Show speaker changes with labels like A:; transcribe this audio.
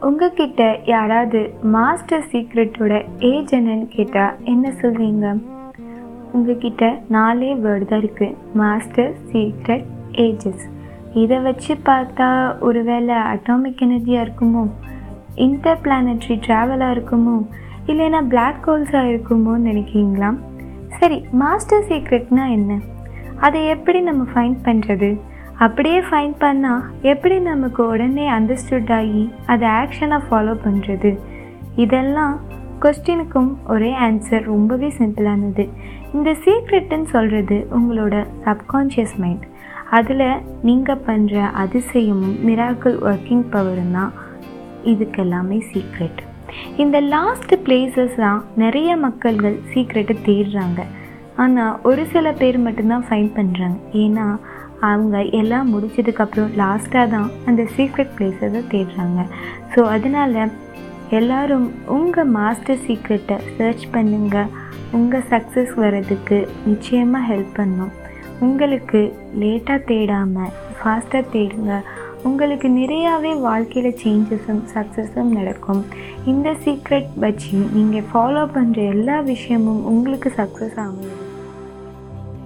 A: உங்ககிட்ட யாராவது master சீக்ரெட்டோட age என்னன்னு கேட்டால் என்ன சொல்வீங்க? உங்ககிட்ட நாலே வேர்டு தான் இருக்குது மாஸ்டர் சீக்ரெட் ஏஜஸ் இதை வச்சு பார்த்தா ஒருவேளை அட்டாமிக் எனர்ஜியாக இருக்குமோ? இன்டர் பிளானட்ரி ட்ராவலாக இருக்குமோ? இல்லைன்னா பிளாக் ஹோல்ஸாக இருக்குமோன்னு நினைக்கிறீங்களா? சரி மாஸ்டர் சீக்ரெட்னா என்ன? அதை எப்படி நம்ம ஃபைண்ட் பண்ணுறது அப்படியே ஃபைன் பண்ணால் எப்படி நமக்கு உடனே அண்டர்ஸ்டுட் ஆகி அதை ஆக்ஷனாக ஃபாலோ பண்ணுறது இதெல்லாம் கொஸ்டினுக்கும் ஒரே ஆன்சர் ரொம்பவே சிம்பிளானது இந்த சீக்ரெட்டுன்னு சொல்கிறது உங்களோட சப்கான்ஷியஸ் மைண்ட் அதில் நீங்கள் பண்ணுற அதிசயமும் மிராக்கிள் ஒர்க்கிங் பவரும் தான் இதுக்கெல்லாமே சீக்ரெட் இந்த லாஸ்ட் பிளேசஸ் தான் நிறைய மக்கள்கள் சீக்ரெட்டை தேடுறாங்க. ஆனால் ஒரு சில பேர் மட்டும்தான் ஃபைன் பண்ணுறாங்க ஏன்னா அவங்க எல்லாம் முடிச்சதுக்கப்புறம் லாஸ்ட்டாக தான் அந்த சீக்ரெட் பிளேஸஸை தேடுறாங்க. ஸோ அதனால் எல்லாரும் உங்கள் மாஸ்டர் சீக்ரெட்டை சர்ச் பண்ணுங்கள் உங்கள் சக்ஸஸ் வர்றதுக்கு நிச்சயமாக ஹெல்ப் பண்ணும். உங்களுக்கு லேட்டாக தேடாமல் ஃபாஸ்ட்டாக தேடுங்க. உங்களுக்கு நிறையாவே வாழ்க்கையில் சேஞ்சஸும் சக்ஸஸும் நடக்கும். இந்த சீக்ரெட் வச்சு நீங்கள் ஃபாலோ பண்ணுற எல்லா விஷயமும் உங்களுக்கு சக்ஸஸ் ஆகும்.